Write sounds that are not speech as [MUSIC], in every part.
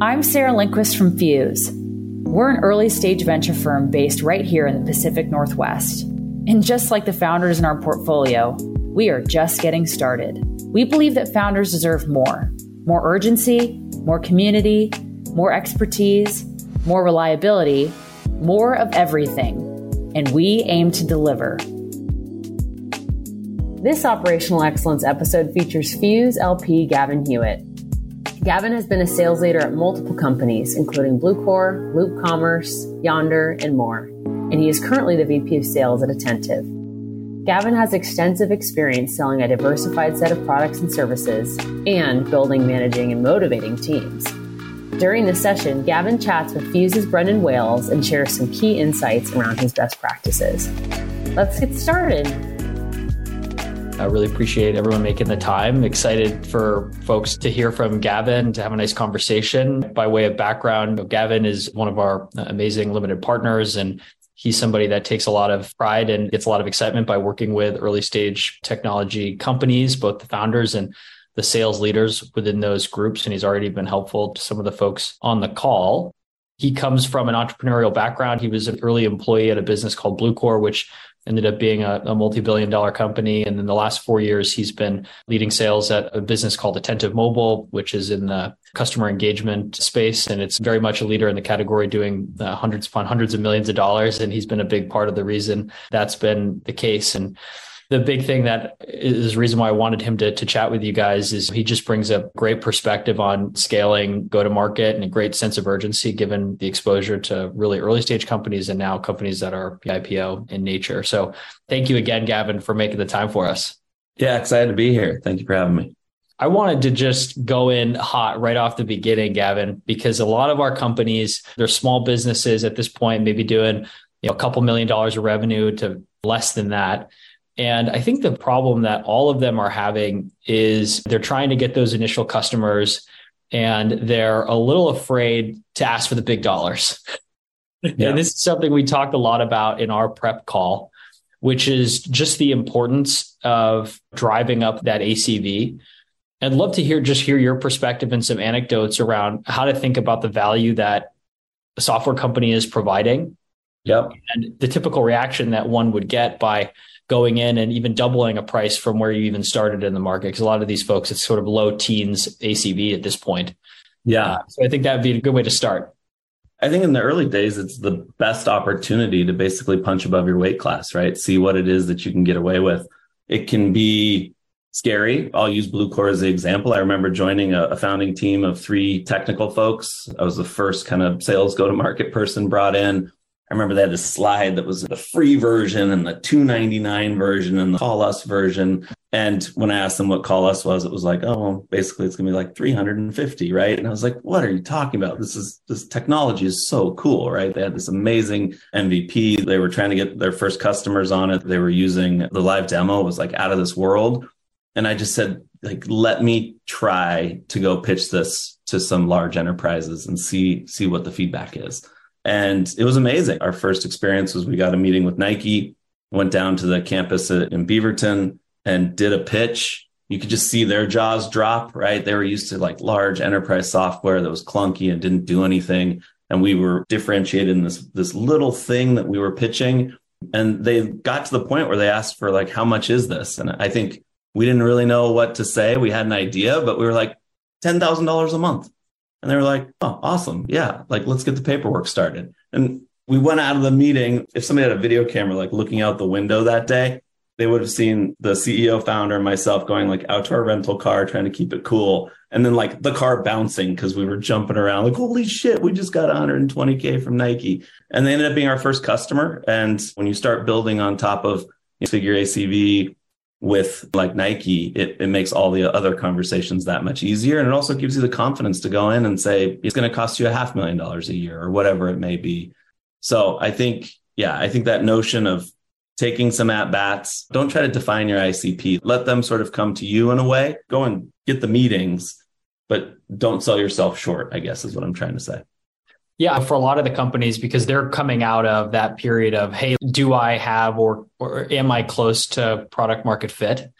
I'm Sarah Lindquist from Fuse. We're an early stage venture firm based right here in the Pacific Northwest. And just like the founders in our portfolio, we are just getting started. We believe that founders deserve more more urgency, more community, more expertise, more reliability, more of everything. And we aim to deliver. This operational excellence episode features Fuse LP Gavin Hewitt. Gavin has been a sales leader at multiple companies, including Bluecore, Loop Commerce, Yonder, and more, and he is currently the VP of Sales at Attentive. Gavin has extensive experience selling a diversified set of products and services and building, managing, and motivating teams. During this session, Gavin chats with Fuse's Brendan Wales and shares some key insights around his best practices. Let's get started. I really appreciate everyone making the time. Excited for folks to hear from Gavin, to have a nice conversation. By way of background, Gavin is one of our uh, amazing limited partners, and he's somebody that takes a lot of pride and gets a lot of excitement by working with early stage technology companies, both the founders and the sales leaders within those groups. And he's already been helpful to some of the folks on the call. He comes from an entrepreneurial background. He was an early employee at a business called Bluecore, which ended up being a, a multi-billion dollar company. And in the last four years, he's been leading sales at a business called Attentive Mobile, which is in the customer engagement space. And it's very much a leader in the category doing uh, hundreds upon hundreds of millions of dollars. And he's been a big part of the reason that's been the case. And the big thing that is the reason why I wanted him to, to chat with you guys is he just brings a great perspective on scaling go to market and a great sense of urgency given the exposure to really early stage companies and now companies that are IPO in nature. So thank you again, Gavin, for making the time for us. Yeah, excited to be here. Thank you for having me. I wanted to just go in hot right off the beginning, Gavin, because a lot of our companies, they're small businesses at this point, maybe doing you know, a couple million dollars of revenue to less than that. And I think the problem that all of them are having is they're trying to get those initial customers and they're a little afraid to ask for the big dollars. [LAUGHS] Yeah. And this is something we talked a lot about in our prep call, which is just the importance of driving up that ACV. I'd love to hear just hear your perspective and some anecdotes around how to think about the value that a software company is providing. Yep. And the typical reaction that one would get by going in and even doubling a price from where you even started in the market. Because a lot of these folks, it's sort of low teens ACV at this point. Yeah. Uh, so I think that would be a good way to start. I think in the early days, it's the best opportunity to basically punch above your weight class, right? See what it is that you can get away with. It can be scary. I'll use Bluecore as the example. I remember joining a, a, founding team of three technical folks. I was the first kind of sales go to market person brought in. I remember they had this slide that was the free version and the 299 version and the call us version. And when I asked them what call us was, it was like, oh, basically it's gonna be like 350, right? And I was like, what are you talking about? This is this technology is so cool, right? They had this amazing MVP. They were trying to get their first customers on it. They were using the live demo, was like out of this world. And I just said, like, let me try to go pitch this to some large enterprises and see see what the feedback is. And it was amazing. Our first experience was we got a meeting with Nike, went down to the campus in Beaverton and did a pitch. You could just see their jaws drop, right? They were used to like large enterprise software that was clunky and didn't do anything. And we were differentiated in this, this little thing that we were pitching. And they got to the point where they asked for like, how much is this? And I think we didn't really know what to say. We had an idea, but we were like, $10,000 a month. And they were like, oh, awesome. Yeah. Like, let's get the paperwork started. And we went out of the meeting. If somebody had a video camera, like looking out the window that day, they would have seen the CEO founder and myself going like out to our rental car, trying to keep it cool. And then like the car bouncing because we were jumping around like, holy shit, we just got 120K from Nike. And they ended up being our first customer. And when you start building on top of you figure ACV, with like Nike, it, it makes all the other conversations that much easier. And it also gives you the confidence to go in and say, it's going to cost you a half million dollars a year or whatever it may be. So I think, yeah, I think that notion of taking some at bats, don't try to define your ICP. Let them sort of come to you in a way. Go and get the meetings, but don't sell yourself short, I guess is what I'm trying to say. Yeah, for a lot of the companies, because they're coming out of that period of, hey, do I have or or am I close to product market fit?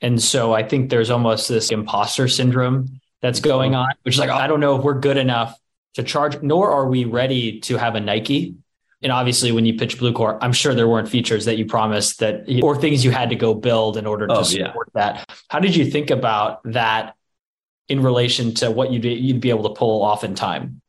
And so I think there's almost this imposter syndrome that's mm-hmm. going on, which is like, I don't know if we're good enough to charge, nor are we ready to have a Nike. And obviously, when you pitch Bluecore, I'm sure there weren't features that you promised that, or things you had to go build in order to oh, support yeah. that. How did you think about that in relation to what you'd, you'd be able to pull off in time?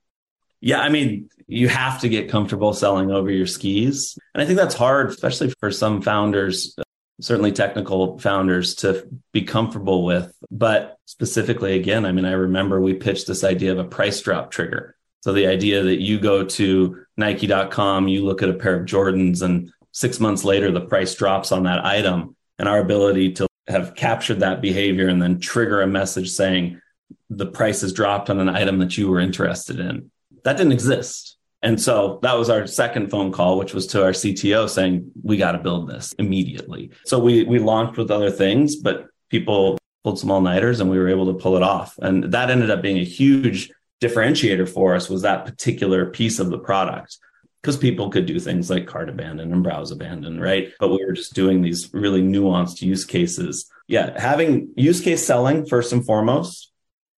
Yeah, I mean, you have to get comfortable selling over your skis. And I think that's hard, especially for some founders, uh, certainly technical founders to be comfortable with. But specifically, again, I mean, I remember we pitched this idea of a price drop trigger. So the idea that you go to Nike.com, you look at a pair of Jordans, and six months later, the price drops on that item. And our ability to have captured that behavior and then trigger a message saying the price has dropped on an item that you were interested in. That didn't exist. And so that was our second phone call, which was to our CTO saying, we got to build this immediately. So we, we launched with other things, but people pulled some all nighters and we were able to pull it off. And that ended up being a huge differentiator for us was that particular piece of the product because people could do things like cart abandon and browse abandon, right? But we were just doing these really nuanced use cases. Yeah, having use case selling first and foremost,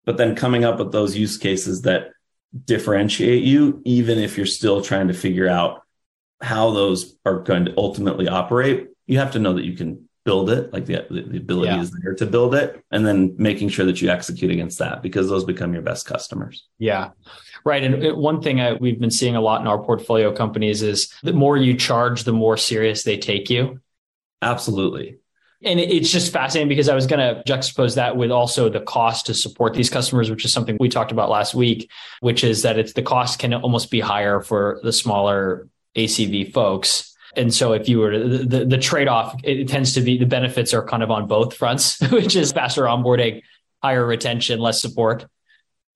but then coming up with those use cases that differentiate you, even if you're still trying to figure out how those are going to ultimately operate. You have to know that you can build it, like the, the ability yeah. is there to build it, and then making sure that you execute against that because those become your best customers. Yeah. Right. And one thing I, we've been seeing a lot in our portfolio companies is the more you charge, the more serious they take you. Absolutely. And it's just fascinating because I was going to juxtapose that with also the cost to support these customers, which is something we talked about last week, which is that it's the cost can almost be higher for the smaller ACV folks. And so if you were to, the, the trade off, it tends to be the benefits are kind of on both fronts, [LAUGHS] which is faster onboarding, higher retention, less support.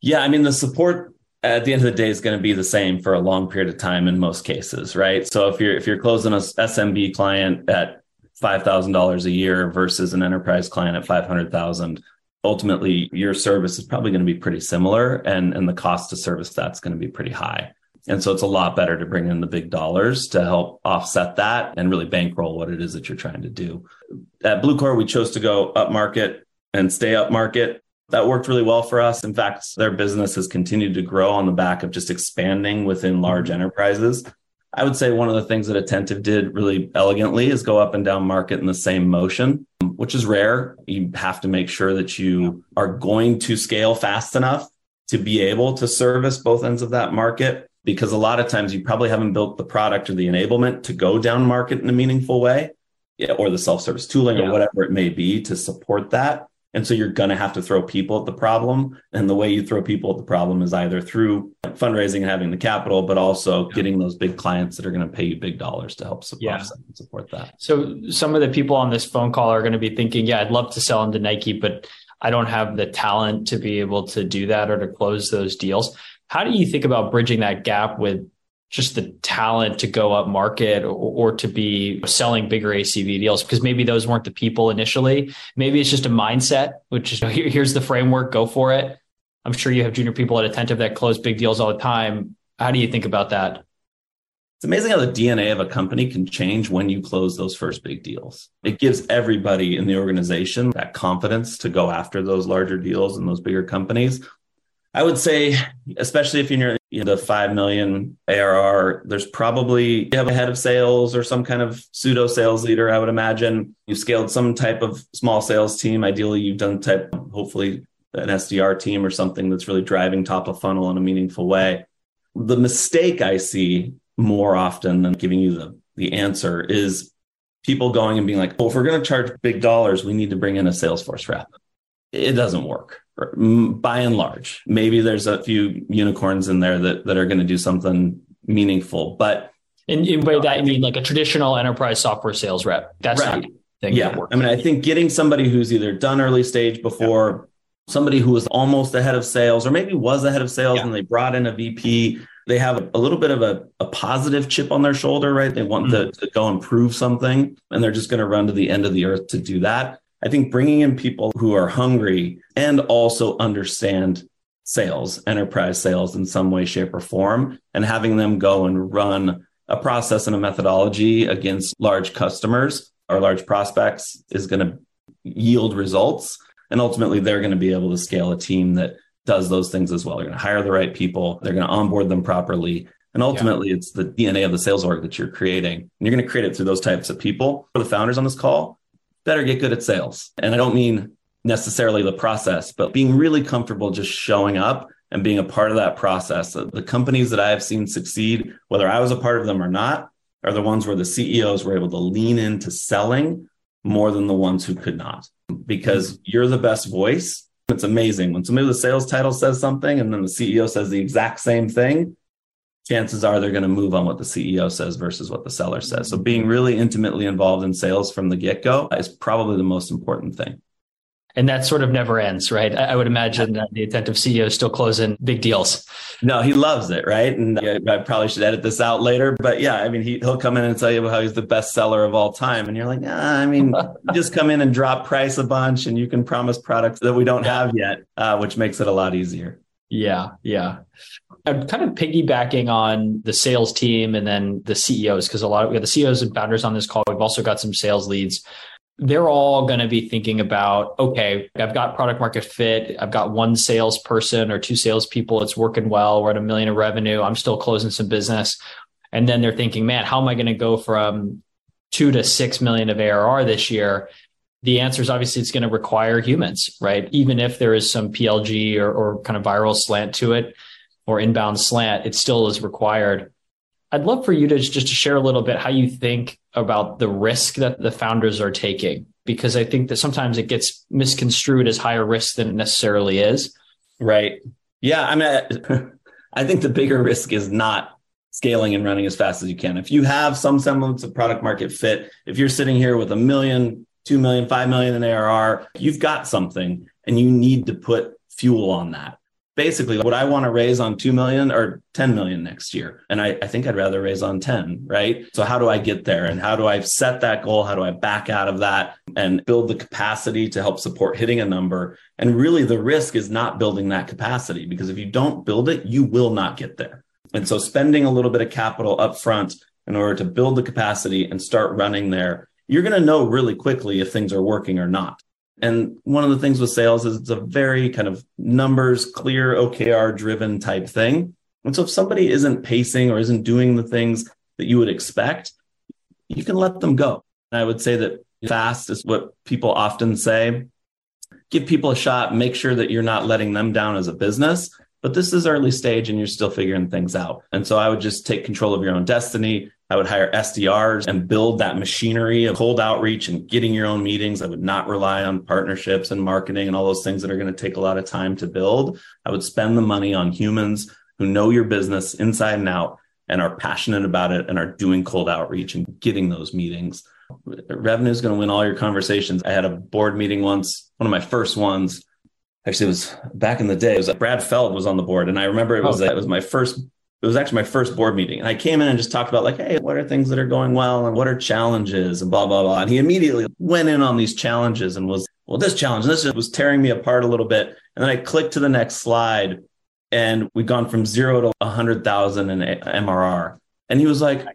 Yeah. I mean, the support at the end of the day is going to be the same for a long period of time in most cases, right? So if you're if you're closing a SMB client at $5,000 a year versus an enterprise client at 500,000, ultimately your service is probably going to be pretty similar and, and the cost to service that's going to be pretty high. And so it's a lot better to bring in the big dollars to help offset that and really bankroll what it is that you're trying to do. At Bluecore, we chose to go up market and stay up market. That worked really well for us. In fact, their business has continued to grow on the back of just expanding within large enterprises. I would say one of the things that Attentive did really elegantly is go up and down market in the same motion, which is rare. You have to make sure that you are going to scale fast enough to be able to service both ends of that market. Because a lot of times you probably haven't built the product or the enablement to go down market in a meaningful way, yeah, or the self service tooling yeah. or whatever it may be to support that. And so you're going to have to throw people at the problem. And the way you throw people at the problem is either through fundraising and having the capital, but also yeah. getting those big clients that are going to pay you big dollars to help support, yeah. support that. So some of the people on this phone call are going to be thinking, yeah, I'd love to sell into Nike, but I don't have the talent to be able to do that or to close those deals. How do you think about bridging that gap with just the talent to go up market or, or, to be selling bigger ACV deals because maybe those weren't the people initially. Maybe it's just a mindset, which is [LAUGHS] here, here's the framework, go for it. I'm sure you have junior people at Attentive that close big deals all the time. How do you think about that? It's amazing how the DNA of a company can change when you close those first big deals. It gives everybody in the organization that confidence to go after those larger deals and those bigger companies I would say, especially if you're in the 5 million ARR, there's probably you have a head of sales or some kind of pseudo sales leader, I would imagine. You've scaled some type of small sales team. Ideally, you've done type, hopefully, an SDR team or something that's really driving top of funnel in a meaningful way. The mistake I see more often than giving you the, the answer is people going and being like, well, if we're going to charge big dollars, we need to bring in a Salesforce rep. It doesn't work by and large. Maybe there's a few unicorns in there that, that are going to do something meaningful, but in, in way that you mean like a traditional enterprise software sales rep. That's right. yeah. I mean, I think getting somebody who's either done early stage before, yeah. somebody who was almost ahead of sales, or maybe was ahead of sales yeah. and they brought in a VP. They have a little bit of a, a positive chip on their shoulder, right? They want mm-hmm. to, to go and prove something, and they're just going to run to the end of the earth to do that. I think bringing in people who are hungry and also understand sales, enterprise sales in some way, shape, or form, and having them go and run a process and a methodology against large customers or large prospects is going to yield results. And ultimately, they're going to be able to scale a team that does those things as well. They're going to hire the right people. They're going to onboard them properly. And ultimately, yeah. it's the DNA of the sales org that you're creating. And you're going to create it through those types of people. For the founders on this call, better get good at sales. And I don't mean necessarily the process, but being really comfortable just showing up and being a part of that process. The companies that I have seen succeed, whether I was a part of them or not, are the ones where the CEOs were able to lean into selling more than the ones who could not because you're the best voice. It's amazing when somebody with a sales title says something and then the CEO says the exact same thing. Chances are they're going to move on what the CEO says versus what the seller says. So being really intimately involved in sales from the get go is probably the most important thing and that sort of never ends, right? I, would imagine that the attentive CEO is still closing big deals. No, he loves it, right? And I probably should edit this out later, but yeah, I mean, he, he'll come in and tell you how he's the best seller of all time. And you're like, ah, I mean, [LAUGHS] just come in and drop price a bunch and you can promise products that we don't have yet, uh, which makes it a lot easier. Yeah, yeah. I'm kind of piggybacking on the sales team and then the CEOs because a lot of we have the CEOs and founders on this call. We've also got some sales leads they're all going to be thinking about okay i've got product market fit i've got one salesperson or two salespeople it's working well we're at a million of revenue i'm still closing some business and then they're thinking man how am i going to go from two to six million of arr this year the answer is obviously it's going to require humans right even if there is some plg or, or kind of viral slant to it or inbound slant it still is required I'd love for you to just to share a little bit how you think about the risk that the founders are taking, because I think that sometimes it gets misconstrued as higher risk than it necessarily is. Right. Yeah. I mean, I [LAUGHS] think the bigger risk is not scaling and running as fast as you can. If you have some semblance of product market fit, if you're sitting here with a million, two million, five million in ARR, you've got something and you need to put fuel on that basically what I want to raise on 2 million or 10 million next year. And I, I, think I'd rather raise on 10, right? So how do I get there? And how do I set that goal? How do I back out of that and build the capacity to help support hitting a number? And really the risk is not building that capacity because if you don't build it, you will not get there. And so spending a little bit of capital up front in order to build the capacity and start running there, you're going to know really quickly if things are working or not. And one of the things with sales is it's a very kind of numbers, clear, OKR driven type thing. And so if somebody isn't pacing or isn't doing the things that you would expect, you can let them go. And I would say that fast is what people often say. Give people a shot, make sure that you're not letting them down as a business. But this is early stage and you're still figuring things out. And so I would just take control of your own destiny, I would hire SDRs and build that machinery of cold outreach and getting your own meetings. I would not rely on partnerships and marketing and all those things that are going to take a lot of time to build. I would spend the money on humans who know your business inside and out and are passionate about it and are doing cold outreach and getting those meetings. Revenue is going to win all your conversations. I had a board meeting once, one of my first ones. Actually, it was back in the day. It was Brad Feld was on the board, and I remember it was oh. it was my first it was actually my first board meeting. And I came in and just talked about like, hey, what are things that are going well and what are challenges and blah, blah, blah. And he immediately went in on these challenges and was, well, this challenge, this was tearing me apart a little bit. And then I clicked to the next slide and we'd gone from zero to a hundred thousand in MRR. And he was like,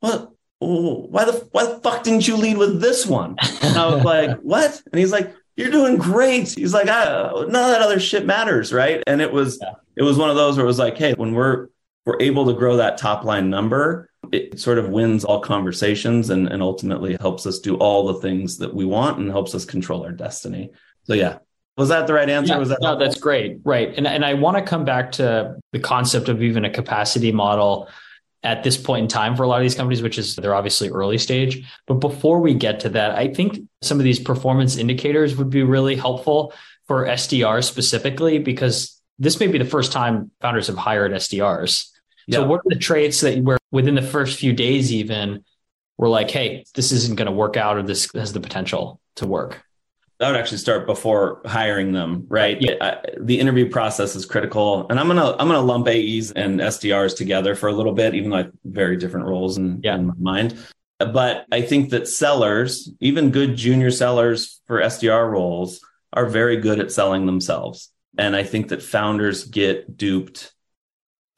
what? Why the, why the fuck didn't you lead with this one? And I was [LAUGHS] like, what? And he's like, you're doing great. He's like, none of that other shit matters. Right. And it was, yeah. it was one of those where it was like, hey, when we're, we're able to grow that top line number, it sort of wins all conversations and, and ultimately helps us do all the things that we want and helps us control our destiny. So yeah. Was that the right answer? Yeah, was that no, that's great. Right. And and I want to come back to the concept of even a capacity model at this point in time for a lot of these companies, which is they're obviously early stage. But before we get to that, I think some of these performance indicators would be really helpful for SDRs specifically, because this may be the first time founders have hired SDRs. Yeah. So what are the traits that were within the first few days even we're like, hey, this isn't going to work out or this has the potential to work? I would actually start before hiring them, right? Yeah. I, the interview process is critical, and I'm gonna I'm gonna lump AEs and SDRs together for a little bit, even though I have very different roles in, yeah. in my mind. But I think that sellers, even good junior sellers for SDR roles, are very good at selling themselves, and I think that founders get duped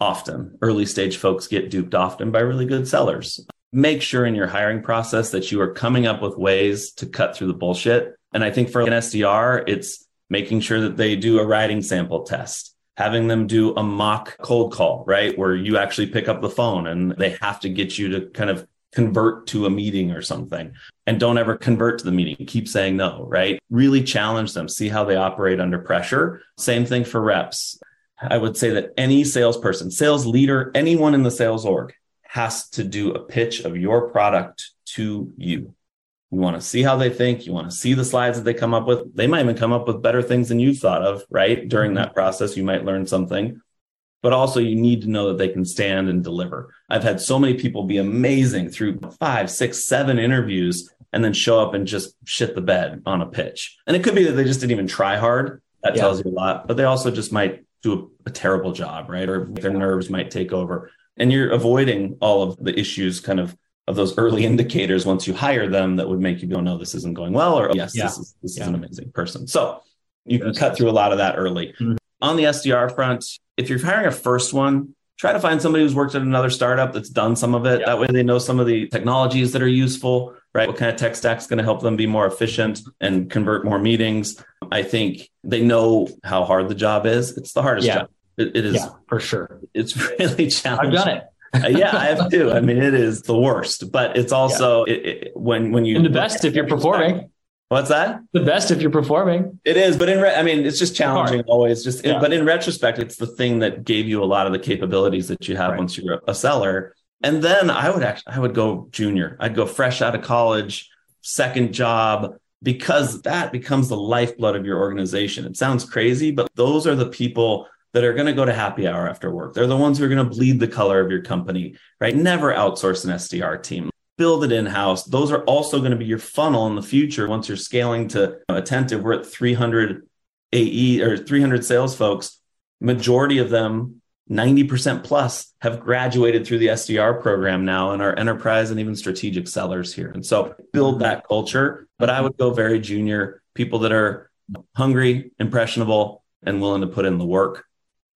often. Early stage folks get duped often by really good sellers. Make sure in your hiring process that you are coming up with ways to cut through the bullshit. And I think for an SDR, it's making sure that they do a writing sample test, having them do a mock cold call, right? Where you actually pick up the phone and they have to get you to kind of convert to a meeting or something and don't ever convert to the meeting. Keep saying no, right? Really challenge them, see how they operate under pressure. Same thing for reps. I would say that any salesperson, sales leader, anyone in the sales org has to do a pitch of your product to you. You want to see how they think. You want to see the slides that they come up with. They might even come up with better things than you thought of, right? During mm-hmm. that process, you might learn something, but also you need to know that they can stand and deliver. I've had so many people be amazing through five, six, seven interviews and then show up and just shit the bed on a pitch. And it could be that they just didn't even try hard. That yeah. tells you a lot, but they also just might do a, a terrible job, right? Or their nerves might take over. And you're avoiding all of the issues kind of of those early [LAUGHS] indicators once you hire them that would make you go, no, this isn't going well, or yes, yeah. this is this yeah. is an amazing person. So you can cut through a lot of that early. Mm-hmm. On the SDR front, if you're hiring a first one, try to find somebody who's worked at another startup that's done some of it. Yeah. That way they know some of the technologies that are useful, right? What kind of tech stack is going to help them be more efficient and convert more meetings. I think they know how hard the job is. It's the hardest job. it, it is yeah, for sure. It's [LAUGHS] really challenging. I've done it. Uh, yeah, I have too. I mean, it is the worst, but it's also yeah. it, it, when when you and the best if you're performing. What's that? The best if you're performing. It is, but in re- I mean, it's just challenging it's always. Just yeah. but in retrospect, it's the thing that gave you a lot of the capabilities that you have right. once you're a seller. And then I would actually I would go junior. I'd go fresh out of college, second job, because that becomes the lifeblood of your organization. It sounds crazy, but those are the people that are going to go to happy hour after work. They're the ones who are going to bleed the color of your company, right? Never outsource an SDR team build it in house. Those are also going to be your funnel in the future. Once you're scaling to attentive, we're at 300 AE or 300 sales folks. Majority of them, 90% plus, have graduated through the SDR program now and are enterprise and even strategic sellers here. And so build mm-hmm. that culture. But I would go very junior, people that are hungry, impressionable, and willing to put in the work.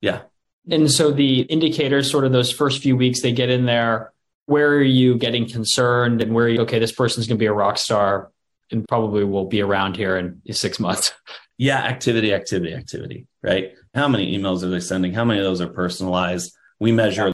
Yeah. And so the indicators, sort of those first few weeks, they get in there where are you getting concerned and where are you, okay, this person's going to be a rock star and probably will be around here in six months? [LAUGHS] Yeah, activity, activity, activity, right? How many emails are they sending? How many of those are personalized? We measure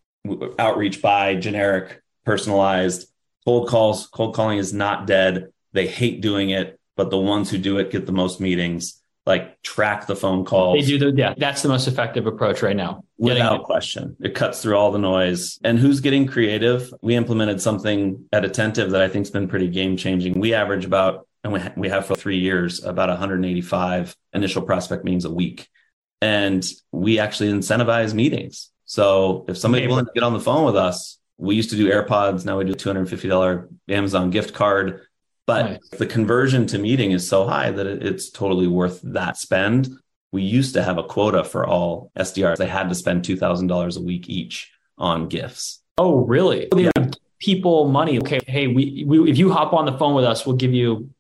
outreach by generic, personalized. Cold calls, cold calling is not dead. They hate doing it, but the ones who do it get the most meetings like track the phone calls. They do the yeah, that's the most effective approach right now. Without question. It cuts through all the noise. And who's getting creative? We implemented something at Attentive that I think's been pretty game changing. We average about and we, we have for 3 years about 185 initial prospect meetings a week. And we actually incentivize meetings. So if somebody's willing to get on the phone with us, we used to do AirPods, now we do a $250 Amazon gift card but nice. the conversion to meeting is so high that it's totally worth that spend. We used to have a quota for all SDRs. They had to spend $2,000 a week each on gifts. Oh, really? Yeah. People money. Okay. Hey, we, we, if you hop on the phone with us, we'll give you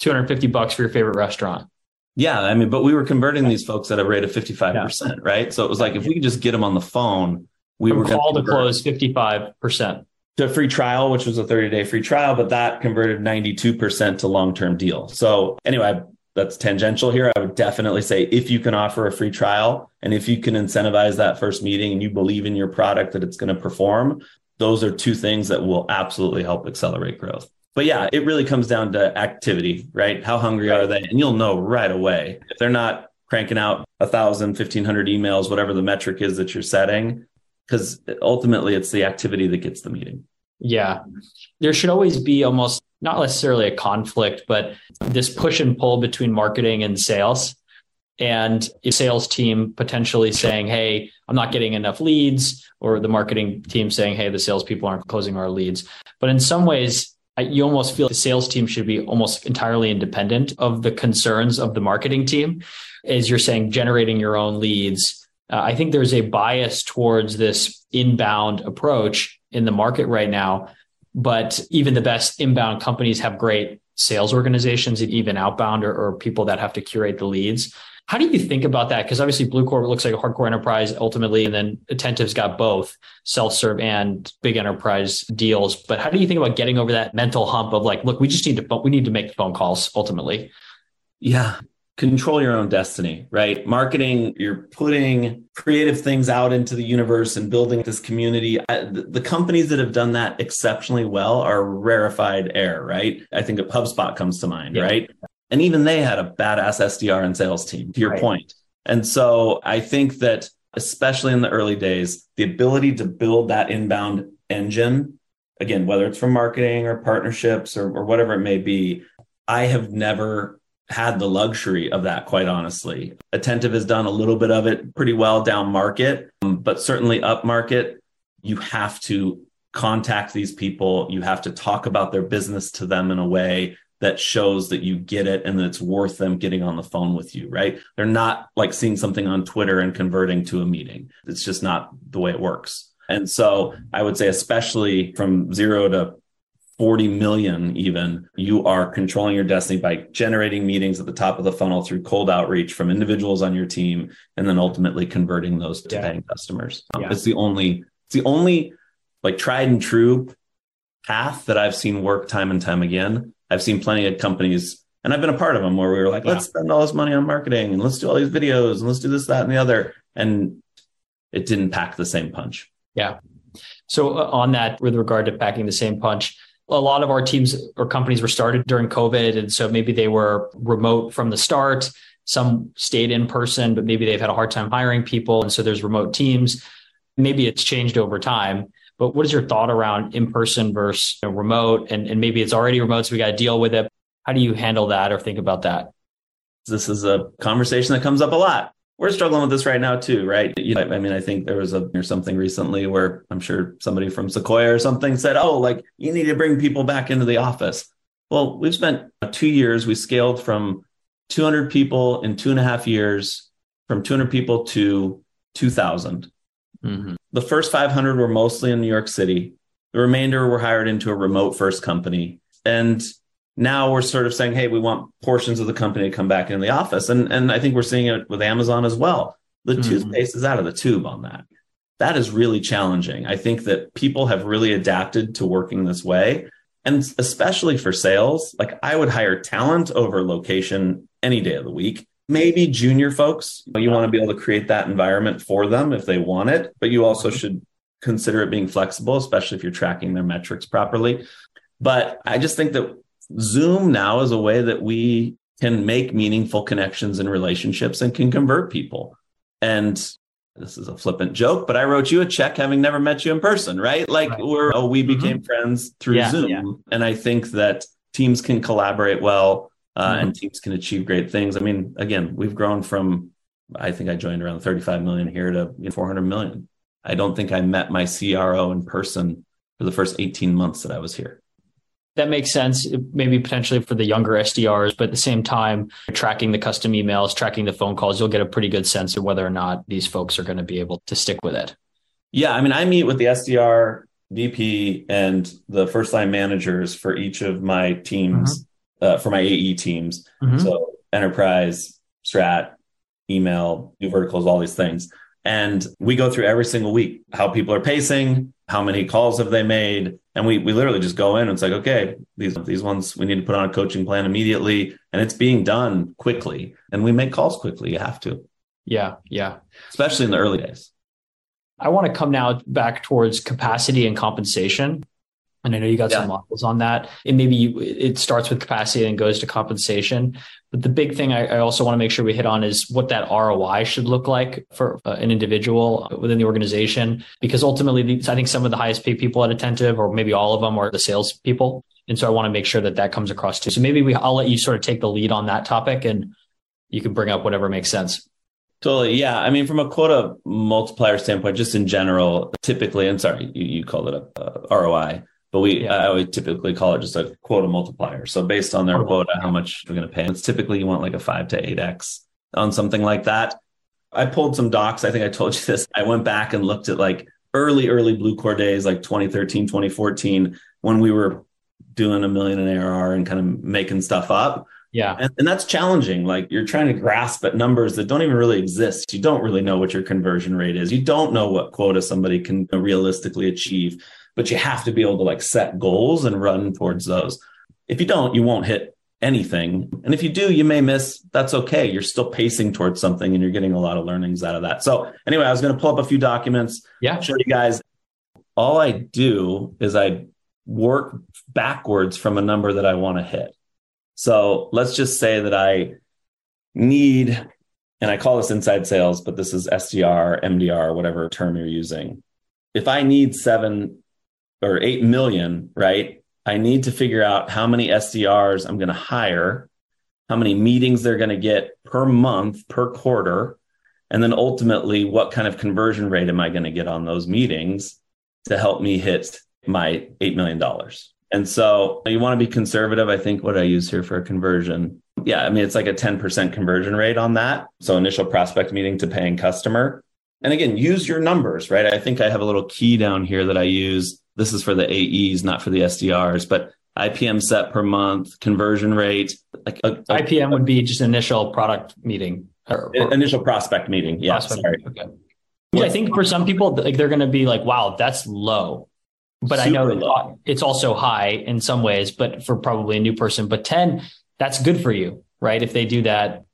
250 bucks for your favorite restaurant. Yeah. I mean, but we were converting these folks at a rate of 55%, yeah. right? So it was like, if we could just get them on the phone, we From were call to close 55% to a free trial, which was a 30 day free trial, but that converted 92% to long term deal. So, anyway, that's tangential here. I would definitely say if you can offer a free trial and if you can incentivize that first meeting and you believe in your product that it's going to perform, those are two things that will absolutely help accelerate growth. But yeah, it really comes down to activity, right? How hungry right. are they? And you'll know right away if they're not cranking out a thousand, fifteen hundred emails, whatever the metric is that you're setting, because ultimately it's the activity that gets the meeting. Yeah. There should always be almost not necessarily a conflict, but this push and pull between marketing and sales. And a sales team potentially saying, Hey, I'm not getting enough leads, or the marketing team saying, Hey, the salespeople aren't closing our leads. But in some ways, you almost feel the sales team should be almost entirely independent of the concerns of the marketing team. As you're saying, generating your own leads, uh, I think there's a bias towards this inbound approach in the market right now. But even the best inbound companies have great sales organizations, and even outbound or, or people that have to curate the leads. How do you think about that? Because obviously Blue Bluecore looks like a hardcore enterprise ultimately, and then Attentive's got both self-serve and big enterprise deals. But how do you think about getting over that mental hump of like, look, we just need to we need to make phone calls ultimately? Yeah, control your own destiny, right? Marketing, you're putting creative things out into the universe and building this community. Uh, the companies that have done that exceptionally well are rarefied air, right? I think a HubSpot comes to mind, yeah. right? And even they had a badass SDR and sales team, to your right. point. And so I think that, especially in the early days, the ability to build that inbound engine, again, whether it's from marketing or partnerships or, or whatever it may be, I have never had the luxury of that, quite honestly. Attentive has done a little bit of it pretty well down market, um, but certainly up market, you have to contact these people. You have to talk about their business to them in a way that shows that you get it and that it's worth them getting on the phone with you, right? They're not like seeing something on Twitter and converting to a meeting. It's just not the way it works. And so I would say, especially from zero to 40 million even you are controlling your destiny by generating meetings at the top of the funnel through cold outreach from individuals on your team and then ultimately converting those to yeah. paying customers um, yeah. it's the only it's the only like tried and true path that i've seen work time and time again i've seen plenty of companies and i've been a part of them where we were like yeah. let's spend all this money on marketing and let's do all these videos and let's do this that and the other and it didn't pack the same punch yeah so uh, on that with regard to packing the same punch a lot of our teams or companies were started during COVID. And so maybe they were remote from the start. Some stayed in person, but maybe they've had a hard time hiring people. And so there's remote teams. Maybe it's changed over time. But what is your thought around in person versus you know, remote? And, and maybe it's already remote, so we got to deal with it. How do you handle that or think about that? This is a conversation that comes up a lot we're struggling with this right now too, right? You know, I mean, I think there was a or something recently where I'm sure somebody from Sequoia or something said, "Oh, like you need to bring people back into the office." Well, we've spent two years. We scaled from 200 people in two and a half years, from 200 people to 2,000. Mm-hmm. The first 500 were mostly in New York City. The remainder were hired into a remote first company, and now we're sort of saying, hey, we want portions of the company to come back in the office. And, and I think we're seeing it with Amazon as well. The mm-hmm. toothpaste is out of the tube on that. That is really challenging. I think that people have really adapted to working this way. And especially for sales, like I would hire talent over location any day of the week. Maybe junior folks, you want to be able to create that environment for them if they want it, but you also mm-hmm. should consider it being flexible, especially if you're tracking their metrics properly. But I just think that Zoom now is a way that we can make meaningful connections and relationships and can convert people. And this is a flippant joke, but I wrote you a check having never met you in person, right? Like right. we're oh, we mm-hmm. became mm-hmm. friends through yeah, Zoom. Yeah. And I think that teams can collaborate well uh, mm-hmm. and teams can achieve great things. I mean, again, we've grown from I think I joined around 35 million here to you know, 400 million. I don't think I met my CRO in person for the first 18 months that I was here that makes sense maybe potentially for the younger sdrs but at the same time tracking the custom emails tracking the phone calls you'll get a pretty good sense of whether or not these folks are going to be able to stick with it yeah i mean i meet with the sdr vp and the first line managers for each of my teams mm-hmm. Uh, for my ae teams. Mm-hmm. so enterprise strat email new verticals all these things. And we go through every single week how people are pacing how many calls have they made. And we we literally just go in. And it's like okay these these ones we need to put on a coaching plan immediately. And it's being done quickly. And we make calls quickly. You have to. Yeah yeah. Especially in the early days. I want to come now back towards capacity and compensation and I know you got yeah. some models on that. And maybe you, it starts with capacity and goes to compensation. But the big thing I, I also want to make sure we hit on is what that ROI should look like for uh, an individual within the organization. Because ultimately, these, I think some of the highest paid people at Attentive, or maybe all of them, are the sales people. And so I want to make sure that that comes across too. So maybe we, I'll let you sort of take the lead on that topic and you can bring up whatever makes sense. Totally. Yeah. I mean, from a quota multiplier standpoint, just in general, typically, and sorry, you, you called it a, a ROI but we yeah. I would typically call it just a quota multiplier. So based on their oh, quota, how much we're going to pay. It's typically you want like a five to eight x on something like that. I pulled some docs. I think I told you this. I went back and looked at like early, early Bluecore days, like 2013, 2014, when we were doing a million in ARR and kind of making stuff up. Yeah. And, and, that's challenging. Like you're trying to grasp at numbers that don't even really exist. You don't really know what your conversion rate is. You don't know what quota somebody can realistically achieve but you have to be able to like set goals and run towards those. If you don't, you won't hit anything. And if you do, you may miss. That's okay. You're still pacing towards something and you're getting a lot of learnings out of that. So, anyway, I was going to pull up a few documents, yeah. show you guys. All I do is I work backwards from a number that I want to hit. So, let's just say that I need, and I call this inside sales, but this is SDR, MDR, whatever term you're using. If I need seven or eight million, right? I need to figure out how many SDRs I'm going to hire, how many meetings they're going to get per month, per quarter, and then ultimately what kind of conversion rate am I going to get on those meetings to help me hit my $8 million. And so you want to be conservative. I think what I use here for a conversion. Yeah, I mean, it's like a 10% conversion rate on that. So initial prospect meeting to paying customer. And again, use your numbers, right? I think I have a little key down here that I use this is for the AEs, not for the SDRs, but IPM set per month, conversion rate. Like uh, uh, a, a, IPM would be just initial product meeting. Or, or initial prospect meeting. Yeah. Prospect sorry. Okay. Yeah, I think for some people, like they're going to be like, "Wow, that's low," but Super I know low. it's also high in some ways. But for probably a new person, but ten, that's good for you, right? If they do that.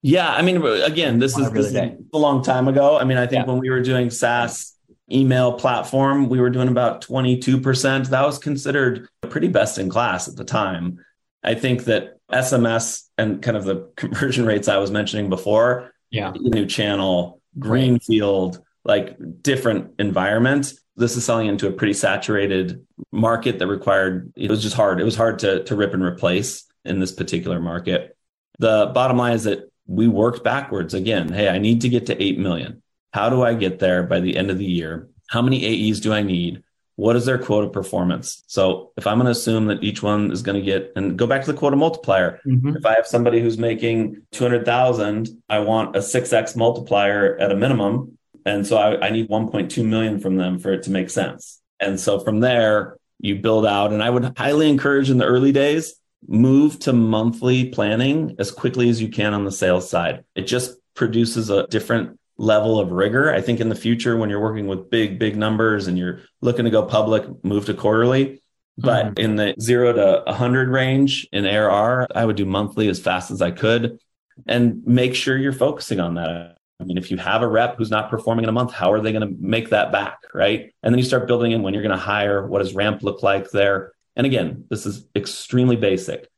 Yeah, I mean, again, this is, this is a long time ago. I mean, I think yeah. when we were doing SaaS email platform, we were doing about 22%. That was considered pretty best in class at the time. I think that SMS and kind of the [LAUGHS] conversion rates I was mentioning before, yeah, new channel, greenfield, like different environment. This is selling into a pretty saturated market that required it was just hard. It was hard to to rip and replace in this particular market. The bottom line is that we worked backwards again. Hey, I need to get to 8 million. How do I get there by the end of the year? How many AEs do I need? What is their quota performance? So if I'm going to assume that each one is going to get and go back to the quota multiplier. Mm-hmm. If I have somebody who's making 200,000, I want a 6x multiplier at a minimum. And so I, I need 1.2 million from them for it to make sense. And so from there, you build out. And I would highly encourage in the early days, move to monthly planning as quickly as you can on the sales side. It just produces a different level of rigor. I think in the future, when you're working with big, big numbers and you're looking to go public, move to quarterly. But mm-hmm. in the zero to 100 range in ARR, I would do monthly as fast as I could and make sure you're focusing on that. I mean, if you have a rep who's not performing in a month, how are they going to make that back? Right. And then you start building in when you're going to hire, what does ramp look like there? And again, this is extremely basic.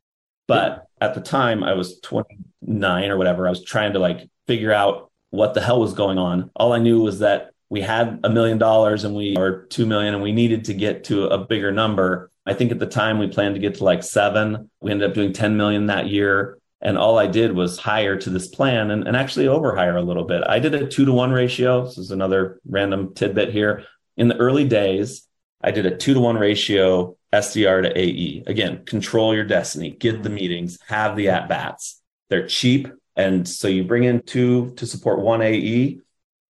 But at the time I was 29 or whatever, I was trying to like figure out what the hell was going on. All I knew was that we had a million dollars and we or 2 million and we needed to get to a bigger number. I think at the time we planned to get to like seven. We ended up doing 10 million that year. And all I did was hire to this plan and, and actually overhire a little bit. I did a two to one ratio. This is another random tidbit here. In the early days, I did a two to one ratio SDR to AE. Again, control your destiny, get the meetings, have the at bats. They're cheap. And so you bring in two to support one AE.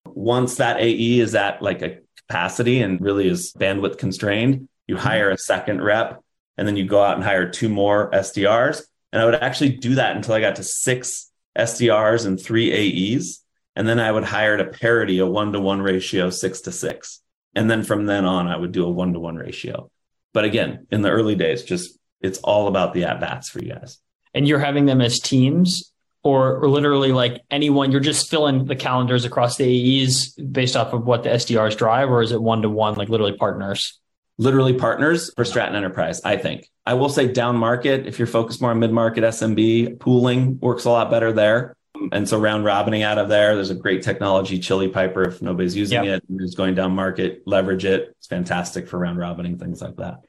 Once that AE is at like a capacity and really is bandwidth constrained, you mm-hmm. hire a second rep and then you go out and hire two more SDRs. And I would actually do that until I got to six SDRs and three AEs. And then I would hire a parity, a one to one ratio, six to six. And then from then on, I would do a one to one ratio. But again, in the early days, just it's all about the at bats for you guys. And you're having them as teams or, or literally like anyone, you're just filling the calendars across the AEs based off of what the SDRs drive, or is it one to one, like literally partners? Literally partners for strat and Enterprise, I think. I will say down market, if you're focused more on mid market SMB, pooling works a lot better there. And so round robining out of there, there's a great technology, Chili Piper, if nobody's using yep. it, who's going down market, leverage it. It's fantastic for round robining, things like that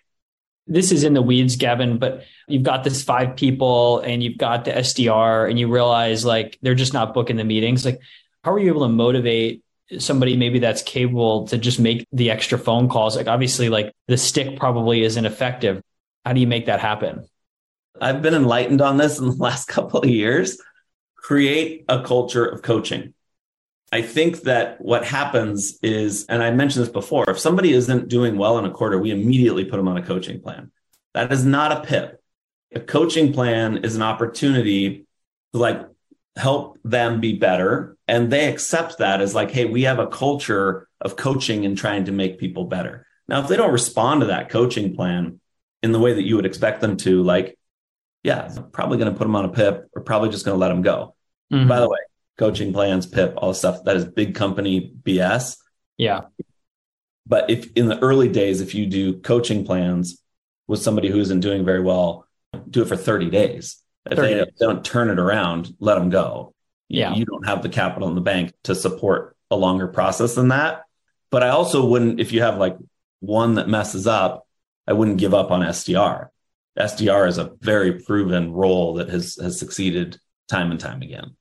this is in the weeds, Gavin, but you've got this five people and you've got the SDR and you realize like they're just not booking the meetings. Like, how are you able to motivate somebody maybe that's capable to just make the extra phone calls? Like, obviously, like the stick probably isn't effective. How do you make that happen? I've been enlightened on this in the last [LAUGHS] couple of years. Create a culture of coaching. I think that what happens is, and I mentioned this before, if somebody isn't doing well in a quarter, we immediately put them on a coaching plan. That is not a PIP. A coaching plan is an opportunity to like help them be better. And they accept that as like, hey, we have a culture of coaching and trying to make people better. Now, if they don't respond to that coaching plan in the way that you would expect them to, like yeah, probably going to put them on a PIP or probably just going to let them go. Mm-hmm. By the way, coaching plans, PIP, all the stuff that is big company BS. Yeah. But if in the early days, if you do coaching plans with somebody who isn't doing very well, do it for 30 days. If 30 they days. don't turn it around, let them go. Yeah. You don't have the capital in the bank to support a longer process than that. But I also wouldn't, if you have like one that messes up, I wouldn't give up on SDR. SDR is a very proven role that has has succeeded time and time again.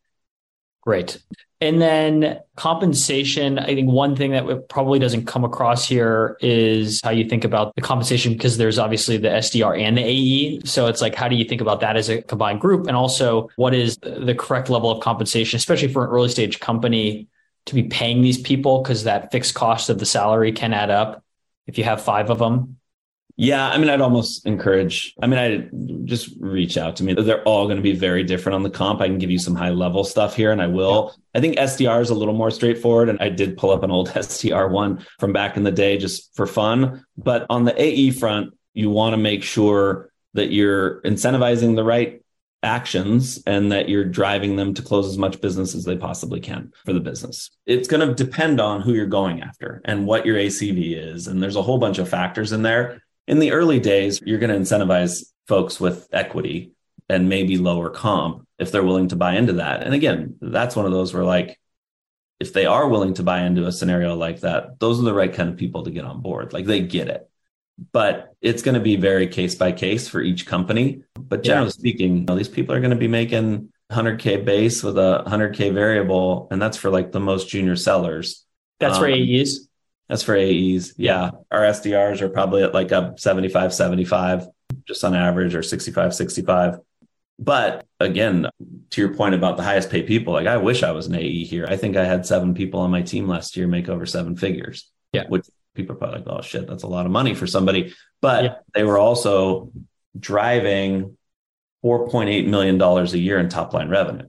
Great. And then compensation, I think one thing that probably doesn't come across here is how you think about the compensation because there's obviously the SDR and the AE. So it's like, how do you think about that as a combined group? And also, what is the correct level of compensation, especially for an early stage company to be paying these people? Because that fixed cost of the salary can add up if you have five of them. Yeah, I mean, I'd almost encourage. I mean, I just reach out to me. They're all going to be very different on the comp. I can give you some high level stuff here, and I will. Yeah. I think SDR is a little more straightforward, and I did pull up an old [LAUGHS] SDR one from back in the day just for fun. But on the AE front, you want to make sure that you're incentivizing the right actions and that you're driving them to close as much business as they possibly can for the business. It's going to depend on who you're going after and what your ACV is. And there's a whole bunch of factors in there in the early days, you're going to incentivize folks with equity and maybe lower comp if they're willing to buy into that. And again, that's one of those where like, if they are willing to buy into a scenario like that, those are the right kind of people to get on board. Like they get it. But it's going to be very case by case for each company. But generally yeah. speaking, you know, these people are going to be making 100K base with a 100K variable. And that's for like the most junior sellers. That's um, for AEs. That's for AEs. Yeah. Our SDRs are probably at like a 75, 75, just on average, or 65, 65. But again, to your point about the highest paid people, like I wish I was an AE here. I think I had seven people on my team last year make over seven figures. Yeah. Which people are probably like, oh shit, that's a lot of money for somebody. But yeah. they were also driving $4.8 million a year in top line revenue.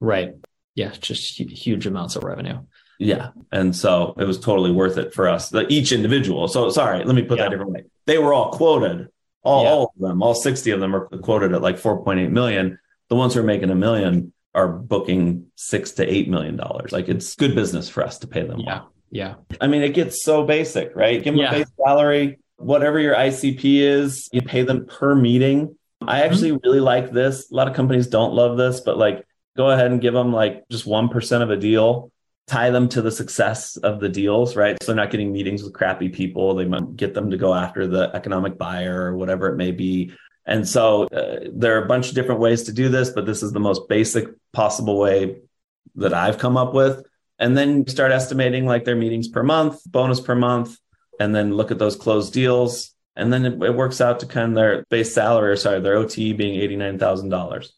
Right. Yeah. Just huge amounts of revenue. Yeah. And so it was totally worth it for us, the, each individual. So sorry, let me put yeah. that different way. They were all quoted, all, yeah. all of them, all 60 of them are quoted at like 4.8 million. The ones who are making a million are booking six to eight million dollars. Like it's good business for us to pay them. Yeah. Yeah. I mean, it gets so basic, right? Give them yeah. a base salary, whatever your ICP is, you pay them per meeting. I mm-hmm. actually mm-hmm. really like this. A lot of companies don't love this, but like go ahead and give them like just 1% of a deal tie them to the success of the deals, right? So they're not getting meetings with crappy people. They might get them to go after the economic buyer or whatever it may be. And so uh, there are a bunch of different ways to do this, but this is the most basic possible way that I've come up with. And then start estimating like their meetings per month, bonus per month, and then look at those closed deals. And then it, it works out to kind of their base salary, or sorry, their OTE being $89,000,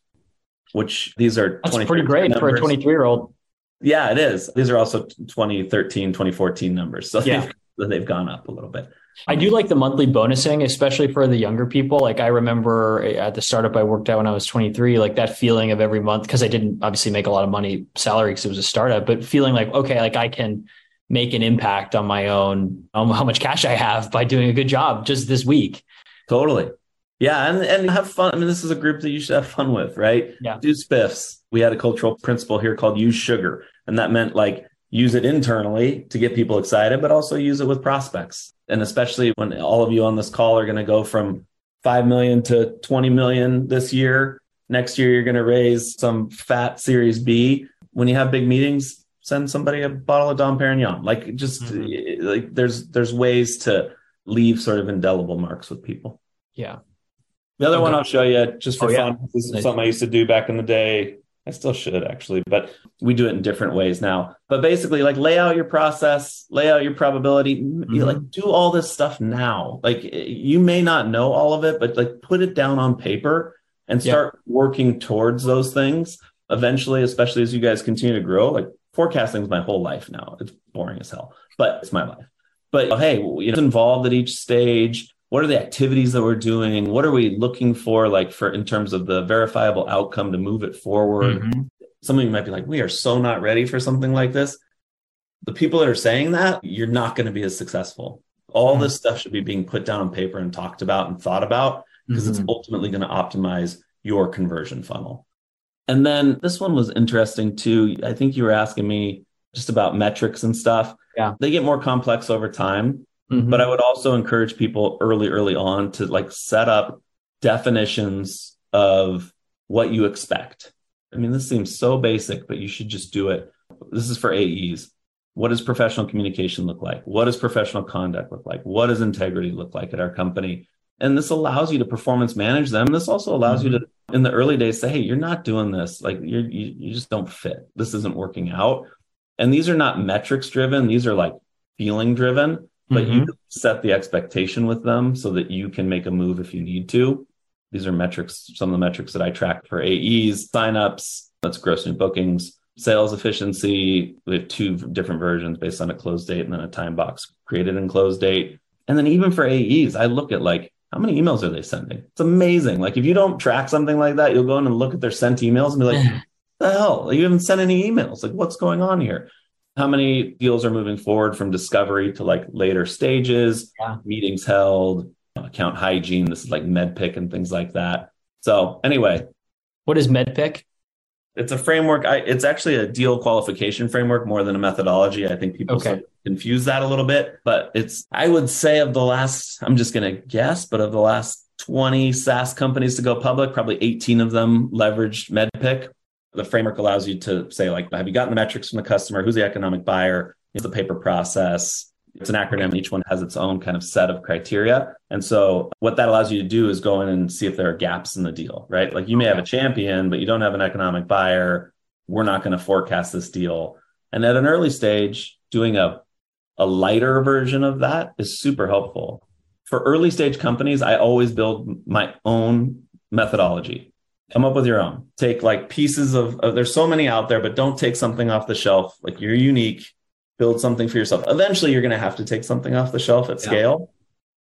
which these are That's pretty great numbers. for a 23 year old. Yeah, it is. These are also 2013, 2014 numbers. So yeah. they've, they've gone up a little bit. I do like the monthly bonusing, especially for the younger people. Like I remember eh, at the startup I worked at when I was 23, like that feeling of every month, because I didn't obviously make a lot of money salary because it was a startup, but feeling like, okay, like I can make an impact on my own, on how much cash I have by doing a good job just this week. Totally. Yeah. And, and have fun. I mean, this is a group that you should have fun with, right? Yeah. Do spiffs. We had a cultural principle here called use sugar. And that meant like use it internally to get people excited, but also use it with prospects. And especially when all of you on this call are going to go from 5 million to 20 million this year. Next year, you're going to raise some fat series B. When you have big meetings, send somebody a bottle of Dom Perignon. Like just mm-hmm. like there's, there's ways to leave sort of indelible marks with people. Yeah. The other okay. one I'll show you just for oh, fun. Yeah. This is nice. something I used to do back in the day. I still should actually, but we do it in different ways now. But basically, like lay out your process, lay out your probability, mm-hmm. you like do all this stuff now. Like you may not know all of it, but like put it down on paper and start yeah. working towards those things. Eventually, especially as you guys continue to grow, like forecasting is my whole life now. It's boring as hell, but it's my life. But hey, you know, involved at each stage what are the activities that we're doing what are we looking for like for in terms of the verifiable outcome to move it forward mm-hmm. some of you might be like we are so not ready for something like this the people that are saying that you're not going to be as successful all mm-hmm. this stuff should be being put down on paper and talked about and thought about because mm-hmm. it's ultimately going to optimize your conversion funnel. And then this one was interesting too. I think you were asking me just about metrics and stuff. Yeah. They get more complex over time. Mm-hmm. But I would also encourage people early, early on to like set up definitions of what you expect. I mean, this seems so basic, but you should just do it. This is for AEs. What does professional communication look like? What does professional conduct look like? What does integrity look like at our company? And this allows you to performance manage them. This also allows mm-hmm. you to, in the early days, say, hey, you're not doing this. Like you're, you, you just don't fit. This isn't working out. And these are not metrics driven. These are like feeling driven, but mm-hmm. you set the expectation with them so that you can make a move if you need to. These are metrics, some of the metrics that I track for AEs, signups, that's gross new bookings, sales efficiency. We have two different versions based on a close date and then a time box created and close date. And then even for AEs, I look at like how many emails are they sending? It's amazing. Like if you don't track something like that, you'll go in and look at their sent emails and be like, [LAUGHS] the hell? You haven't sent any emails. Like what's going on here? How many deals are moving forward from discovery to like later stages, yeah. meetings held, account hygiene. This is like MEDDPICC and things like that. So anyway, what is MEDDPICC? It's a framework. I, it's actually a deal qualification framework more than a methodology. I think people okay. confuse that a little bit, but it's, I would say of the last, I'm just going to guess, but of the last 20 SaaS companies to go public, probably 18 of them leveraged MEDDPICC. The framework allows you to say, like, have you gotten the metrics from the customer? Who's the economic buyer? Is the paper process? It's an acronym. Each one has its own kind of set of criteria. And so what that allows you to do is go in and see if there are gaps in the deal, right? Like you may have a champion, but you don't have an economic buyer. We're not going to forecast this deal. And at an early stage, doing a, a lighter version of that is super helpful. For early stage companies, I always build my own methodology. Come up with your own. Take like pieces of, of there's so many out there, but don't take something off the shelf. Like you're unique build something for yourself. Eventually, you're going to have to take something off the shelf at yeah. scale.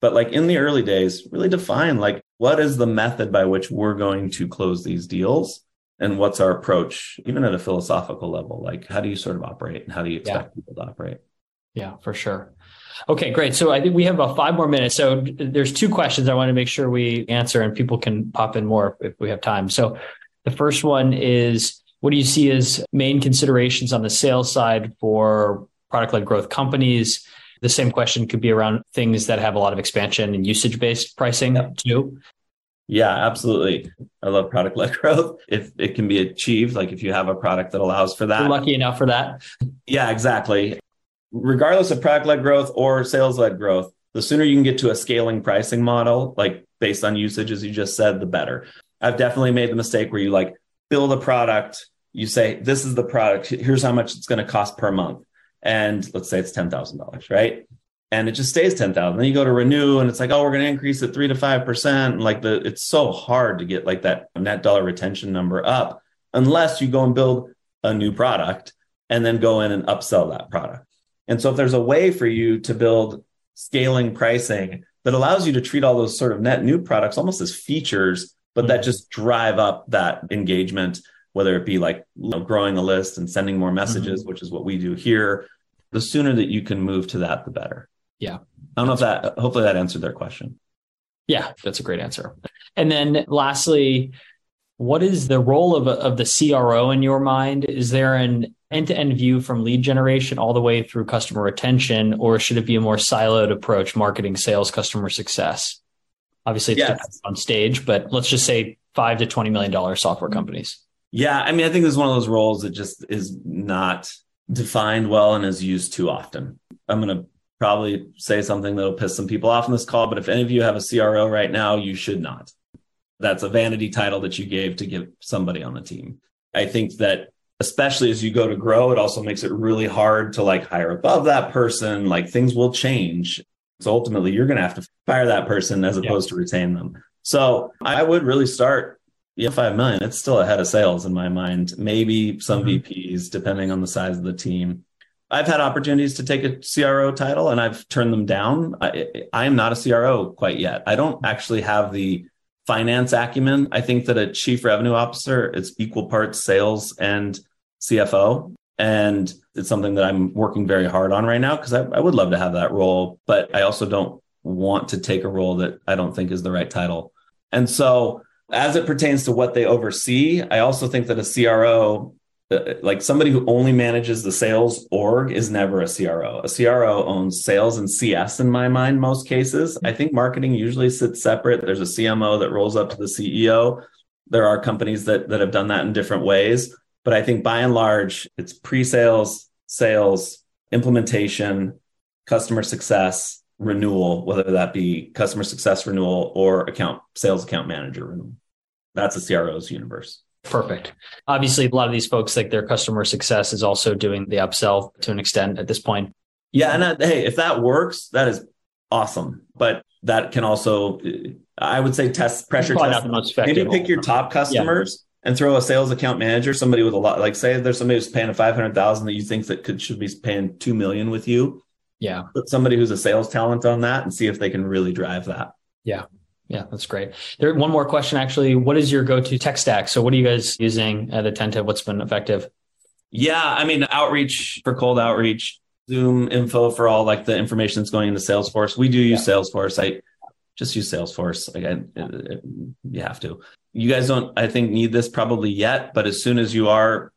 But like in the early days, really define like what is the method by which we're going to close these deals and what's our approach, even at a philosophical level. Like, how do you sort of operate and how do you expect yeah. people to operate? Yeah, for sure. Okay, great. So I think we have about five more minutes. So there's two questions I want to make sure we answer, and people can pop in more if we have time. So the first one is what do you see as main considerations on the sales side for product led growth companies. The same question could be around things that have a lot of expansion and usage based pricing yep. too. Yeah, absolutely. I love product led [LAUGHS] growth. If it can be achieved, like if you have a product that allows for that. You're lucky enough for that. yeah, exactly. Regardless of product led growth or sales led growth, the sooner you can get to a scaling pricing model, like based on usage, as you just said, the better. I've definitely made the mistake where you like build a product, you say, this is the product, here's how much it's going to cost per month and let's say it's $10,000, right? And it just stays 10,000. Then you go to renew and it's like, oh, we're going to increase it three to 5%. And like the, it's so hard to get like that net dollar retention number up unless you go and build a new product and then go in and upsell that product. And so if there's a way for you to build scaling pricing that allows you to treat all those sort of net new products almost as features, but that mm-hmm. just drive up that engagement, whether it be like you know, growing a list and sending more messages, mm-hmm. which is what we do here, the sooner that you can move to that, the better. Yeah. I don't know if that, hopefully that answered their question. Yeah, that's a great answer. And then lastly, what is the role of, of the CRO in your mind? Is there an end to end view from lead generation all the way through customer retention, or should it be a more siloed approach, marketing, sales, customer success? Obviously, it's on stage, but let's just say five to $20 million software mm-hmm. companies. Yeah. I mean, I think this is one of those roles that just is not defined well and is used too often. I'm going to probably say something that'll piss some people off in this call, but if any of you have a CRO right now, you should not. That's a vanity title that you gave to give somebody on the team. I think that especially as you go to grow, it also makes it really hard to like hire above that person. Like things will change. So ultimately, you're going to have to fire that person as opposed yeah. to retain them. So I would really start yeah, five million, it's still ahead of sales in my mind. Maybe some mm-hmm. VPs, depending on the size of the team. I've had opportunities to take a CRO title and I've turned them down. I, I am not a CRO quite yet. I don't actually have the finance acumen. I think that a chief revenue officer is equal parts sales and CFO. And it's something that I'm working very hard on right now because I, I would love to have that role, but I also don't want to take a role that I don't think is the right title. And so As it pertains to what they oversee, I also think that a CRO, like somebody who only manages the sales org, is never a CRO. A CRO owns sales and CS in my mind, most cases. I think marketing usually sits separate. There's a CMO that rolls up to the CEO. There are companies that, that have done that in different ways. But I think by and large, it's pre sales, sales, implementation, customer success, renewal, whether that be customer success renewal or account sales account manager renewal. That's a CRO's universe. Perfect. Obviously, a lot of these folks, like their customer success, is also doing the upsell to an extent at this point. Yeah, and that, hey, if that works, that is awesome. But that can also, uh, I would say, test pressure test. Maybe pick your top customers yeah. and throw a sales account manager, somebody with a lot. Like, say there's somebody who's paying a five hundred thousand that you think that could should be paying two million with you yeah. Put somebody who's a sales talent on that and see if they can really drive that. Yeah. Yeah, that's great. There one more question actually. What is your go-to tech stack? So what are you guys using uh, at Attentive? What's been effective? Yeah, I mean outreach for cold outreach, Zoom info for all like the information that's going into Salesforce. We do use yeah. Salesforce. I just use Salesforce. Like I, it, it, you have to. You guys don't, I think, need this probably yet, but as soon as you are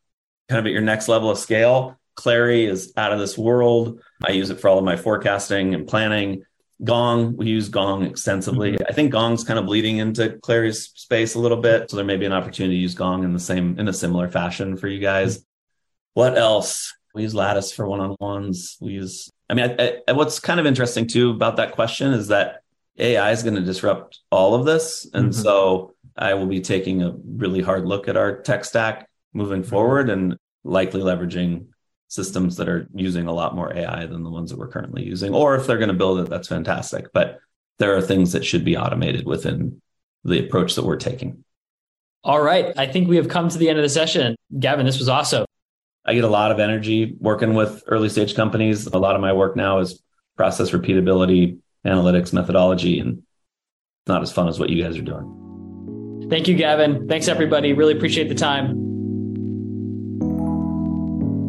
kind of at your next level of scale, Clari is out of this world. I use it for all of my forecasting and planning. Gong, we use Gong extensively. Mm-hmm. I think Gong's kind of bleeding into Clari's space a little bit. So there may be an opportunity to use Gong in the same, in a similar fashion for you guys. What else? We use Lattice for one on ones. We use, I mean, I, I, what's kind of interesting too about that question is that AI is going to disrupt all of this. And mm-hmm. so I will be taking a really hard look at our tech stack moving forward and likely leveraging systems that are using a lot more AI than the ones that we're currently using. Or if they're going to build it, that's fantastic. But there are things that should be automated within the approach that we're taking. All right. I think we have come to the end of the session. Gavin, this was awesome. I get a lot of energy working with early stage companies. A lot of my work now is process repeatability, analytics, methodology, and not as fun as what you guys are doing. Thank you, Gavin. Thanks, everybody. Really appreciate the time.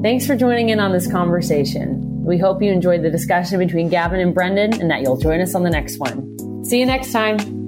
Thanks for joining in on this conversation. We hope you enjoyed the discussion between Gavin and Brendan and that you'll join us on the next one. See you next time.